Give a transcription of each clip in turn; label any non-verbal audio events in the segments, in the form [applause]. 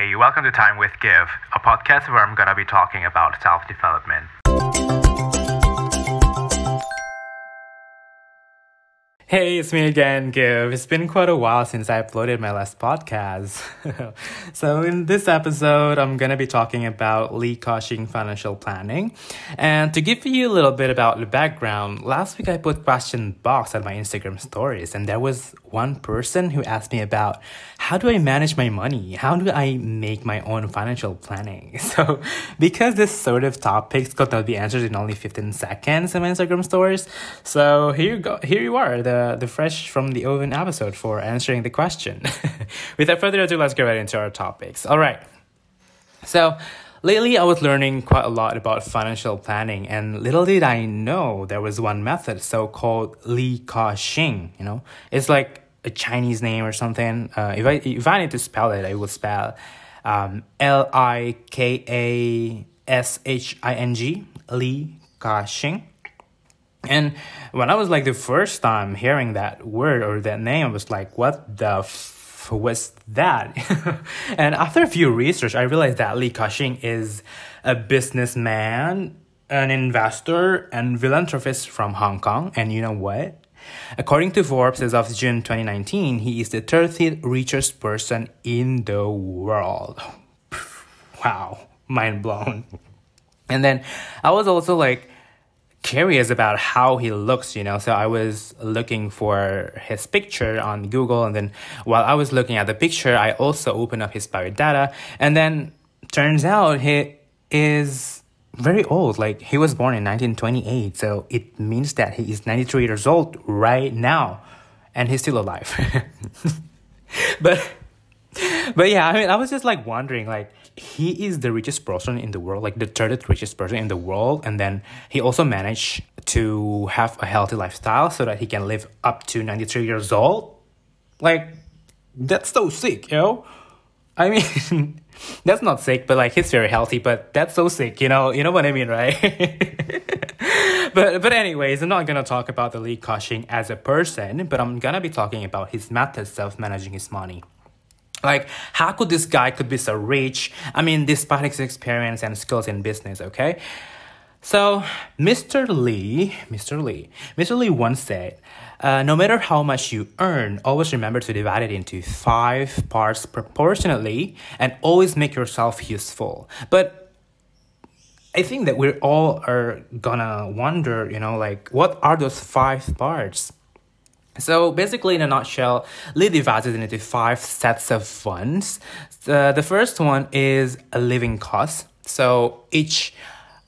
Hey, welcome to Time with Give, a podcast where I'm gonna be talking about self development. Hey, it's me again, Give. It's been quite a while since I uploaded my last podcast. [laughs] so, in this episode, I'm gonna be talking about Li Ka-shing financial planning. And to give you a little bit about the background, last week I put question box on my Instagram stories, and there was one person who asked me about how do I manage my money? How do I make my own financial planning? [laughs] So, because this sort of topics could not be answered in only 15 seconds in my Instagram stories, so here you go. Here you are, the the fresh from the oven episode for answering the question. [laughs] Without further ado, let's get right into our topics. All right. So, lately I was learning quite a lot about financial planning, and little did I know there was one method so called Li Ka-shing. You know, it's like a Chinese name or something. Uh, if I if I need to spell it, I will spell um, L I K A S H I N G Li Ka-shing. And when I was like the first time hearing that word or that name, I was like, what the f was that? [laughs] and after a few research, I realized that Li Ka-shing is a businessman, an investor, and philanthropist from Hong Kong. And you know what? According to Forbes, as of June 2019, he is the 30th richest person in the world. [laughs] Wow, mind blown. And then I was also like, curious about how he looks, you know. So I was looking for his picture on Google, and then while I was looking at the picture, I also opened up his biodata, and then turns out he is very old. Like he was born in 1928, so it means that he is 93 years old right now, and he's still alive. [laughs] but [laughs] but yeah, I mean, I was just like wondering, like he is the richest person in the world, like the third richest person in the world, and then he also managed to have a healthy lifestyle so that he can live up to ninety three years old. Like that's so sick, you know. I mean, [laughs] that's not sick, but like he's very healthy, but that's so sick, you know. You know what I mean, right? [laughs] but but anyways, I'm not gonna talk about the Li Ka-shing as a person, but I'm gonna be talking about his methods of managing his money. Like, how could this guy could be so rich? I mean, despite his experience and skills in business, okay? So, Mr. Li Mr. Li Mr. Li once said, uh, no matter how much you earn, always remember to divide it into five parts proportionately and always make yourself useful. But I think that we all are gonna wonder, you know, like, what are those five parts? So basically, in a nutshell, Li divides it into five sets of funds. The, uh, the first one is a living cost. So each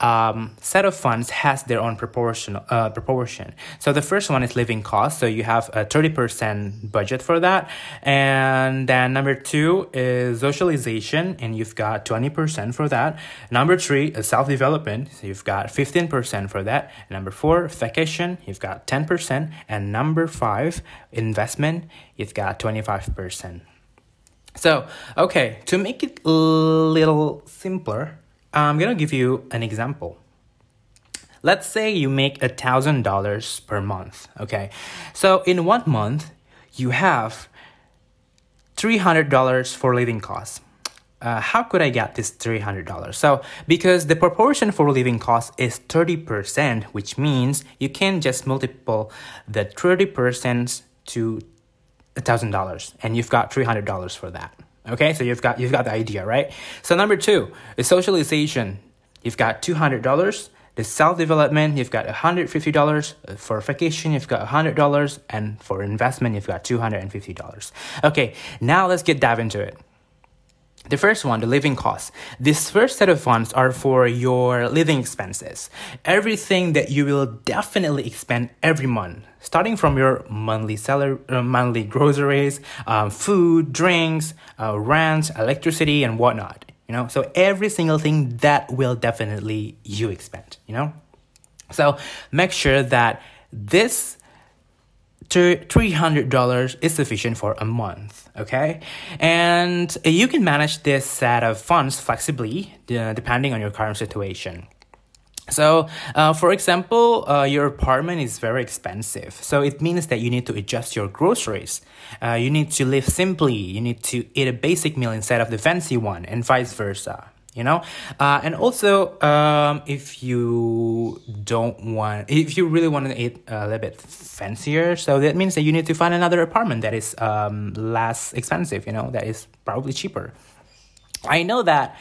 um, set of funds has their own proportion. Uh, proportion. So the first one is living cost. So you have a thirty percent budget for that, and then number two is socialization, and you've got twenty percent for that. Number three is self development. So you've got fifteen percent for that. number four, vacation. You've got ten percent, and number five, investment. You've got twenty five percent. So okay, to make it a little simpler I'm gonna give you an example. Let's say you make a thousand dollars per month. Okay, so in one month you have three hundred dollars for living costs. Uh, how could I get this $300? So, because the proportion for living costs is 30%, which means you can just multiple the 30% to $1,000 and you've got $300 for that. Okay, so you've got you've got the idea, right? So number two is socialization. You've got two hundred dollars. The self development, you've got hundred fifty dollars. For vacation, you've got hundred dollars, and for investment, you've got two hundred and fifty dollars. Okay, now let's get dive into it. The first one, the living costs. This first set of funds are for your living expenses. Everything that you will definitely expend every month, starting from your monthly salary, uh, monthly groceries, um, food, drinks, uh, rent, electricity, and whatnot. You know, so every single thing that will definitely you expend. You know, so make sure that this $300 is sufficient for a month, okay? And you can manage this set of funds flexibly uh, depending on your current situation. So, uh, for example, uh, your apartment is very expensive. So it means that you need to adjust your groceries. Uh, you need to live simply. You need to eat a basic meal instead of the fancy one, and vice versa. You know, uh, and also um, if you don't want, if you really want to eat a little bit fancier, so that means that you need to find another apartment that is um, less expensive. You know, that is probably cheaper. I know that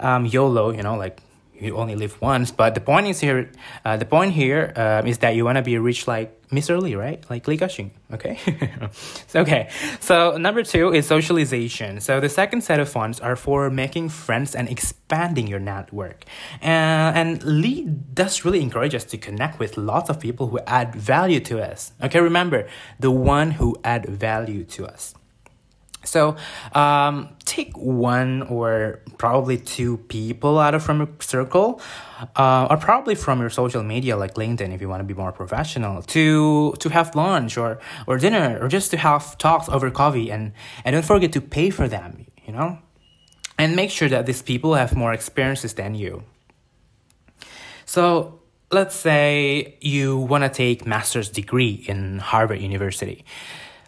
um, YOLO, you know, like you only live once. But the point is here, uh, the point here um, is that you want to be rich like Mr. Li, right? Like Li Ka-shing, okay? [laughs] so, okay. So number two is socialization. So the second set of funds are for making friends and expanding your network. Uh, and Li does really encourage us to connect with lots of people who add value to us. Okay, remember, the one who add value to us. So um, take one or probably two people out of from your circle, uh, or probably from your social media like LinkedIn if you want to be more professional, to to have lunch or or dinner or just to have talks over coffee and and don't forget to pay for them. You know, and make sure that these people have more experiences than you. So let's say you want to take master's degree in Harvard University.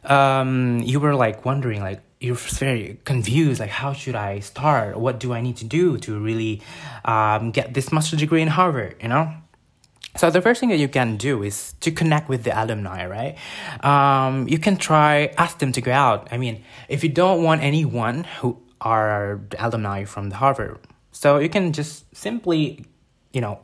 Um, you were like wondering like you're very confused like how should i start? What do i need to do to really um, get this master's degree in harvard you know? So the first thing that you can do is to connect with the alumni right? Um, you can try ask them to go out. I mean if you don't want anyone who are alumni from the harvard so you can just simply you know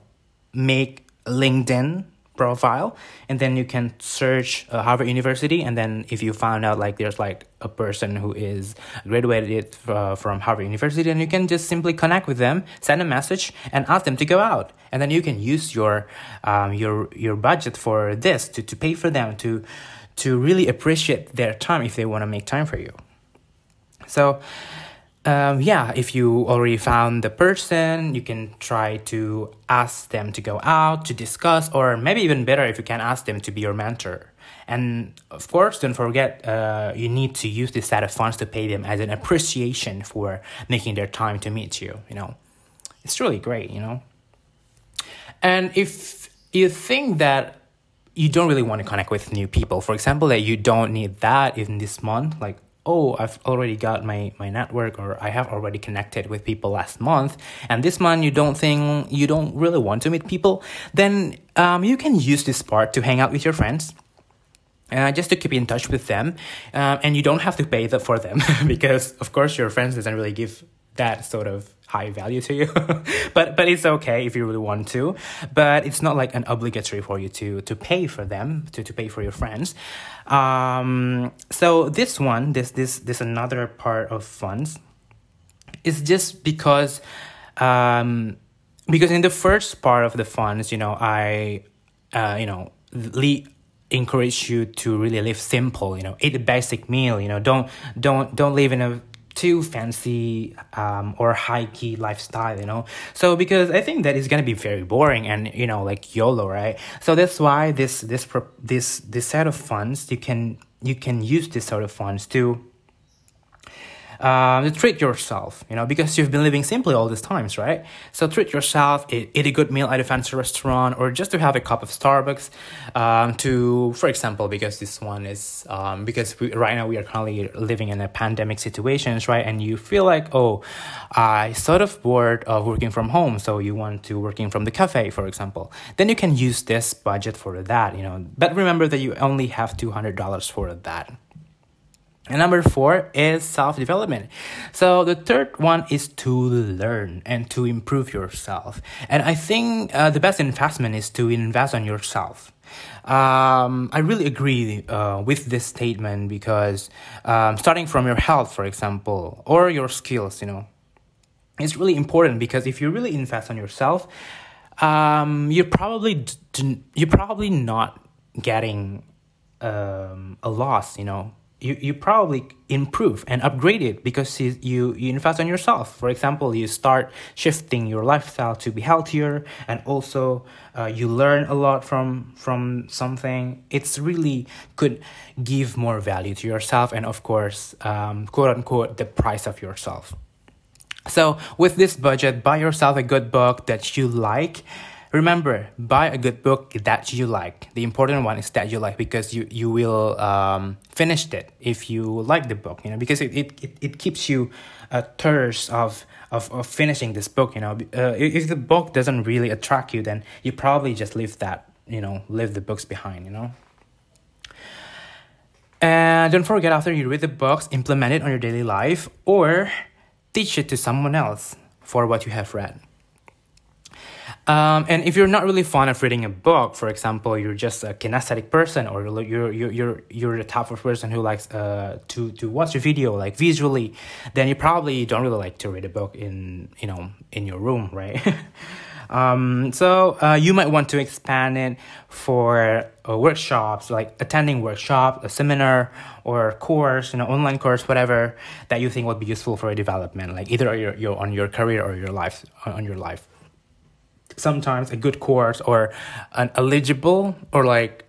make linkedin profile and then you can search uh, harvard university and then if you found out like there's like a person who is graduated uh, from harvard university then you can just simply connect with them send a message and ask them to go out. And then you can use your um, your your budget for this to, to pay for them to to really appreciate their time if they want to make time for you. So um, yeah, if you already found the person, you can try to ask them to go out to discuss, or maybe even better, if you can ask them to be your mentor. And of course, don't forget, uh, you need to use this set of funds to pay them as an appreciation for making their time to meet you. You know, it's really great, you know. And if you think that you don't really want to connect with new people, for example, that you don't need that in this month, like oh i've already got my my network or i have already connected with people last month and this month you don't think you don't really want to meet people then um, you can use this part to hang out with your friends uh, just to keep in touch with them uh, and you don't have to pay for them [laughs] because of course your friends doesn't really give that sort of high value to you. [laughs] But but it's okay if you really want to. But it's not like an obligatory for you to to pay for them to, to pay for your friends. Um so this one this this this another part of funds is just because um because in the first part of the funds you know i uh you know le- encourage you to really live simple you know eat a basic meal you know don't don't don't live in a too fancy um, or high key lifestyle, you know. So because I think that is gonna be very boring and you know like YOLO, right? So that's why this this this this set of funds you can you can use this sort of funds to um, treat yourself, you know, because you've been living simply all these times, right? So treat yourself, eat, eat a good meal at a fancy restaurant, or just to have a cup of Starbucks. Um, to, for example, because this one is um, because we, right now we are currently living in a pandemic situations, right? And you feel like, oh, I sort of bored of working from home, so you want to working from the cafe, for example. Then you can use this budget for that, you know. But remember that you only have two hundred dollars for that. And number four is self development. So the third one is to learn and to improve yourself. And I think uh, the best investment is to invest on yourself. Um, I really agree uh, with this statement because um, starting from your health, for example, or your skills, you know, it's really important because if you really invest on yourself, um, you're probably you're probably not getting um, a loss, you know you, you probably improve and upgrade it because you, you, invest on yourself. For example, you start shifting your lifestyle to be healthier and also uh, you learn a lot from from something. It's really could give more value to yourself and of course, um, quote unquote, the price of yourself. So with this budget, buy yourself a good book that you like remember buy a good book that you like. The important one is that you like because you you will um, finish it if you like the book you know because it, it, it, it keeps you a thirst of, of of finishing this book you know. Uh, if the book doesn't really attract you then you probably just leave that you know leave the books behind you know. And don't forget after you read the books implement it on your daily life or teach it to someone else for what you have read um, and if you're not really fond of reading a book, for example, you're just a kinesthetic person, or you're you're you're you're the type of person who likes uh to to watch a video like visually, then you probably don't really like to read a book in you know in your room, right? [laughs] um, so uh, you might want to expand it for uh, workshops, like attending workshop, a seminar, or course, you know, online course, whatever that you think would be useful for your development, like either your, your on your career or your life on your life sometimes a good course or an eligible or like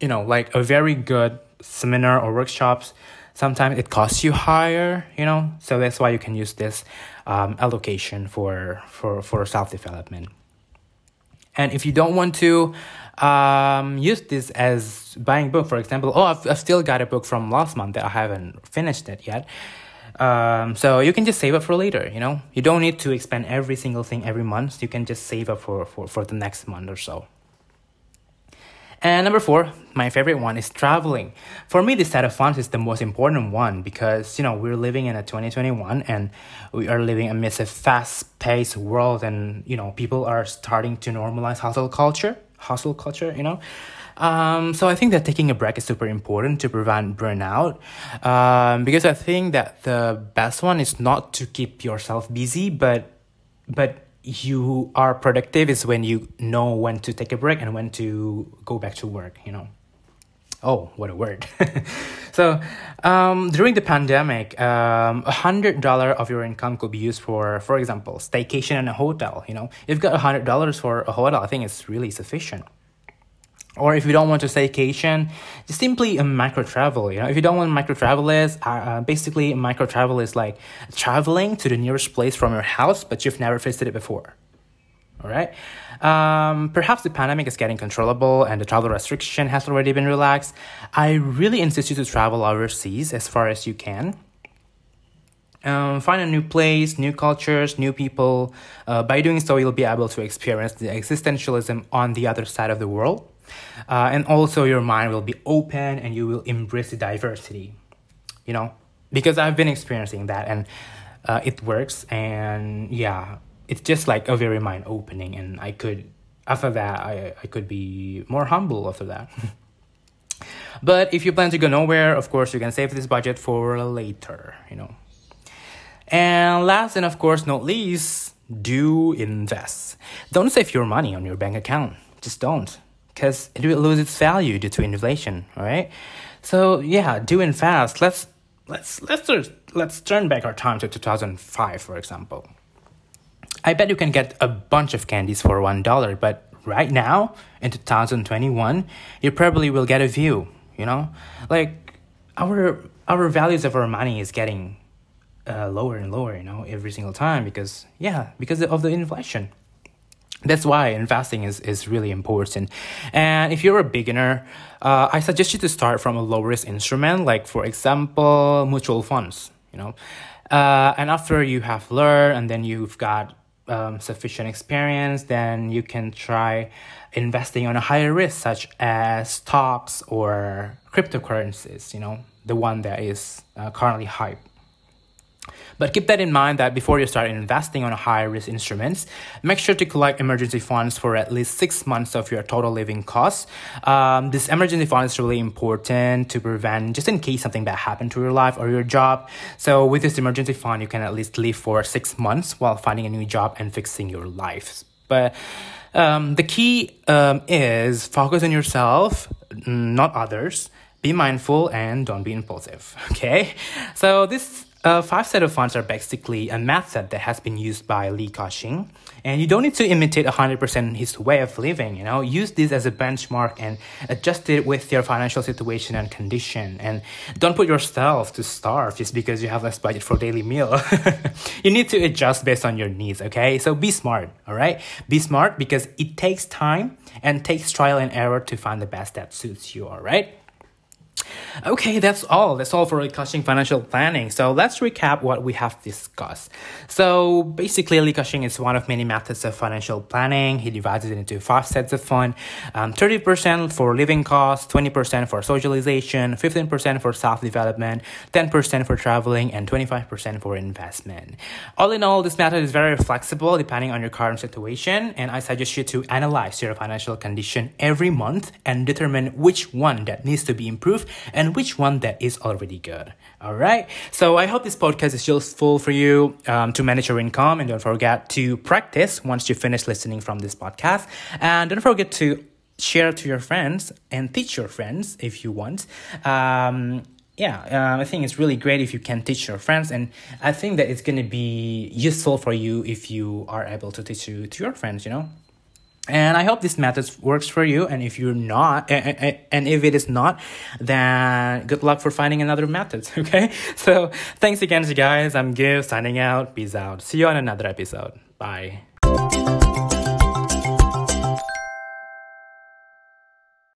you know like a very good seminar or workshops sometimes it costs you higher you know? So that's why you can use this um, allocation for for for self development and if you don't want to um, use this as buying book for example oh I've, I've still got a book from last month that i haven't finished it yet um, so you can just save up for later, you know? You don't need to expend every single thing every month. You can just save up for, for, for the next month or so. And number four, my favorite one is traveling. For me, this set of funds is the most important one because, you know, we're living in a 2021 and we are living amidst a fast paced world and, you know, people are starting to normalize hustle culture, hustle culture, you know? Um, so I think that taking a break is super important to prevent burnout. Um, because I think that the best one is not to keep yourself busy, but but you are productive is when you know when to take a break and when to go back to work. You know. Oh, what a word. [laughs] so, um, during the pandemic, um, a hundred dollar of your income could be used for, for example, staycation in a hotel. You know, if you've got a hundred dollars for a hotel, I think it's really sufficient or if you don't want to staycation, just simply a micro travel. You know, if you don't want micro travel is uh, uh, basically micro travel is like traveling to the nearest place from your house, but you've never visited it before. All right. Um, perhaps the pandemic is getting controllable and the travel restriction has already been relaxed. I really insist you to travel overseas as far as you can. Um, find a new place, new cultures, new people. Uh, by doing so, you'll be able to experience the existentialism on the other side of the world. Uh, and also, your mind will be open and you will embrace the diversity, you know, because I've been experiencing that and uh, it works. And yeah, it's just like a very mind opening. And I could, after that, I, I could be more humble after that. [laughs] but if you plan to go nowhere, of course, you can save this budget for later, you know. And last and of course not least, do invest. Don't save your money on your bank account. Just don't because it will lose its value due to inflation. All right. So yeah, do invest. Let's let's let's let's turn back our time to 2005, for example. I bet you can get a bunch of candies for one dollar, but right now in 2021, you probably will get a view. You know, like our our values of our money is getting uh, lower and lower. You know, every single time because yeah, because of the inflation that's why investing is, is really important. And if you're a beginner, uh, I suggest you to start from a low risk instrument, like for example, mutual funds. You know, uh, and after you have learned and then you've got um, sufficient experience, then you can try investing on a higher risk, such as stocks or cryptocurrencies. You know, the one that is uh, currently hype. But keep that in mind that before you start investing on high risk instruments, make sure to collect emergency funds for at least six months of your total living costs. Um, this emergency fund is really important to prevent, just in case something bad happened to your life or your job. So with this emergency fund, you can at least live for six months while finding a new job and fixing your life. But um, the key um, is focus on yourself, not others. Be mindful and don't be impulsive. [laughs] Okay, so this Uh, five set of funds are basically a method that has been used by Li Ka-shing, and you don't need to imitate 100% his way of living. You know, use this as a benchmark and adjust it with your financial situation and condition. And don't put yourself to starve just because you have less budget for daily meal. [laughs] you need to adjust based on your needs. Okay, so be smart. All right, be smart because it takes time and takes trial and error to find the best that suits you. All right. Okay, that's all. That's all for Li financial planning. So let's recap what we have discussed. So basically, Li is one of many methods of financial planning. He divides it into five sets of fund: um, 30% for living costs, 20% for socialization, 15% for self-development, 10% for traveling, and 25% for investment. All in all, this method is very flexible depending on your current situation, and I suggest you to analyze your financial condition every month and determine which one that needs to be improved and which one that is already good. All right. So I hope this podcast is useful for you um, to manage your income. And don't forget to practice once you finish listening from this podcast. And don't forget to share to your friends and teach your friends if you want. Um, yeah, uh, I think it's really great if you can teach your friends, and I think that it's gonna be useful for you if you are able to teach you to your friends. You know. And I hope this method works for you. And if you're not, and if it is not, then good luck for finding another method. [laughs] Okay. So thanks again, guys. I'm Giv signing out. Peace out. See you on another episode. Bye.